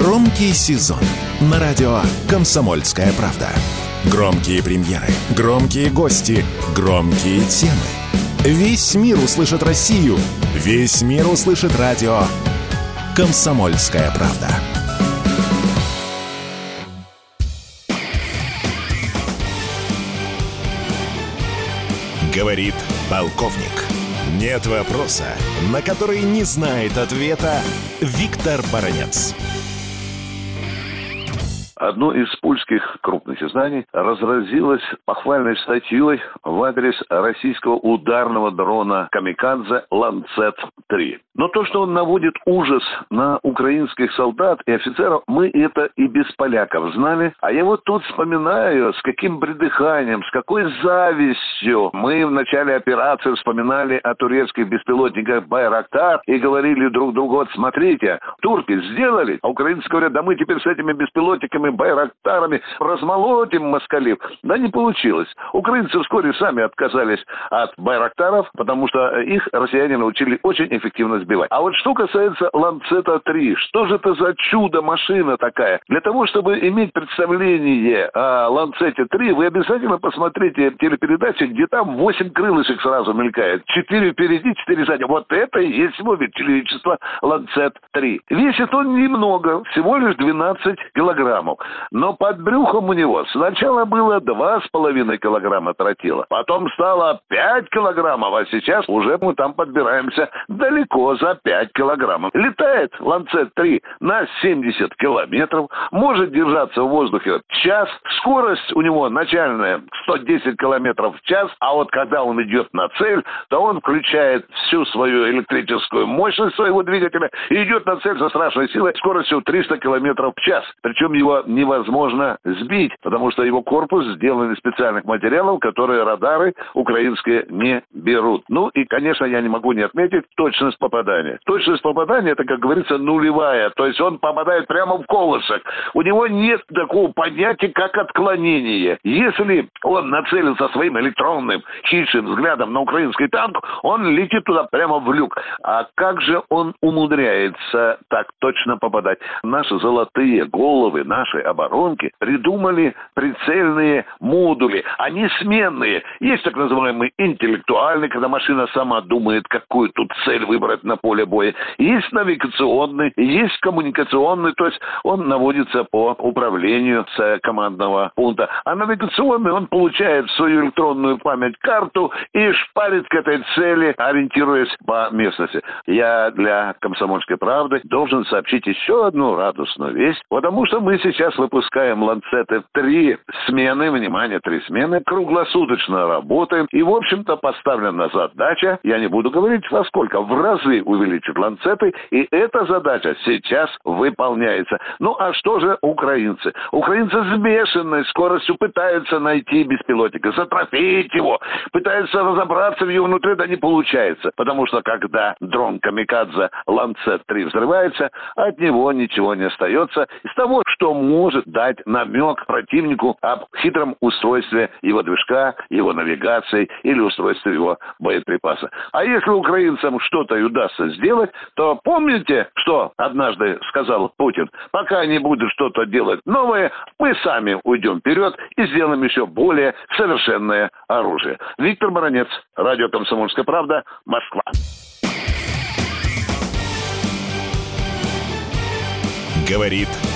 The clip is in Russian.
Громкий сезон на радио «Комсомольская правда». Громкие премьеры, громкие гости, громкие темы. Весь мир услышит Россию. Весь мир услышит радио «Комсомольская правда». Говорит полковник. Нет вопроса, на который не знает ответа Виктор Баранец одно из польских крупных изданий разразилось похвальной статьей в адрес российского ударного дрона «Камикадзе Ланцет-3». Но то, что он наводит ужас на украинских солдат и офицеров, мы это и без поляков знали. А я вот тут вспоминаю, с каким придыханием, с какой завистью мы в начале операции вспоминали о турецких беспилотниках «Байрактар» и говорили друг другу, вот смотрите, турки сделали, а украинцы говорят, да мы теперь с этими беспилотниками байрактарами, размолотим москалев. Да не получилось. Украинцы вскоре сами отказались от байрактаров, потому что их россияне научили очень эффективно сбивать. А вот что касается Ланцета-3, что же это за чудо-машина такая? Для того, чтобы иметь представление о Ланцете-3, вы обязательно посмотрите телепередачи, где там 8 крылышек сразу мелькает. 4 впереди, 4 сзади. Вот это и есть его величество Ланцет-3. Весит он немного, всего лишь 12 килограммов. Но под брюхом у него сначала было 2,5 килограмма тротила, потом стало 5 килограммов, а сейчас уже мы там подбираемся далеко за 5 килограммов. Летает Ланцет-3 на 70 километров, может держаться в воздухе час, скорость у него начальная 110 километров в час, а вот когда он идет на цель, то он включает всю свою электрическую мощность своего двигателя и идет на цель со страшной силой скоростью 300 километров в час. Причем его невозможно сбить, потому что его корпус сделан из специальных материалов, которые радары украинские не берут. Ну и, конечно, я не могу не отметить точность попадания. Точность попадания, это, как говорится, нулевая. То есть он попадает прямо в колышек. У него нет такого понятия, как отклонение. Если он нацелился своим электронным хищным взглядом на украинский танк, он летит туда прямо в люк. А как же он умудряется так точно попадать? Наши золотые головы, наши оборонки придумали прицельные модули. Они сменные. Есть так называемый интеллектуальный, когда машина сама думает, какую тут цель выбрать на поле боя. Есть навигационный, есть коммуникационный, то есть он наводится по управлению с командного пункта. А навигационный, он получает в свою электронную память карту и шпарит к этой цели, ориентируясь по местности. Я для «Комсомольской правды» должен сообщить еще одну радостную весть, потому что мы сейчас сейчас выпускаем ланцеты в три смены, внимание, три смены, круглосуточно работаем. И, в общем-то, поставлена задача, я не буду говорить во сколько, в разы увеличить ланцеты. И эта задача сейчас выполняется. Ну, а что же украинцы? Украинцы с бешеной скоростью пытаются найти беспилотника, затрофеить его, пытаются разобраться в его внутри, да не получается. Потому что когда дрон Камикадзе Ланцет-3 взрывается, от него ничего не остается. Из того, что может дать намек противнику об хитром устройстве его движка, его навигации или устройстве его боеприпаса. А если украинцам что-то и удастся сделать, то помните, что однажды сказал Путин? Пока они будут что-то делать новое, мы сами уйдем вперед и сделаем еще более совершенное оружие. Виктор Баранец, Радио «Комсомольская правда», Москва. Говорит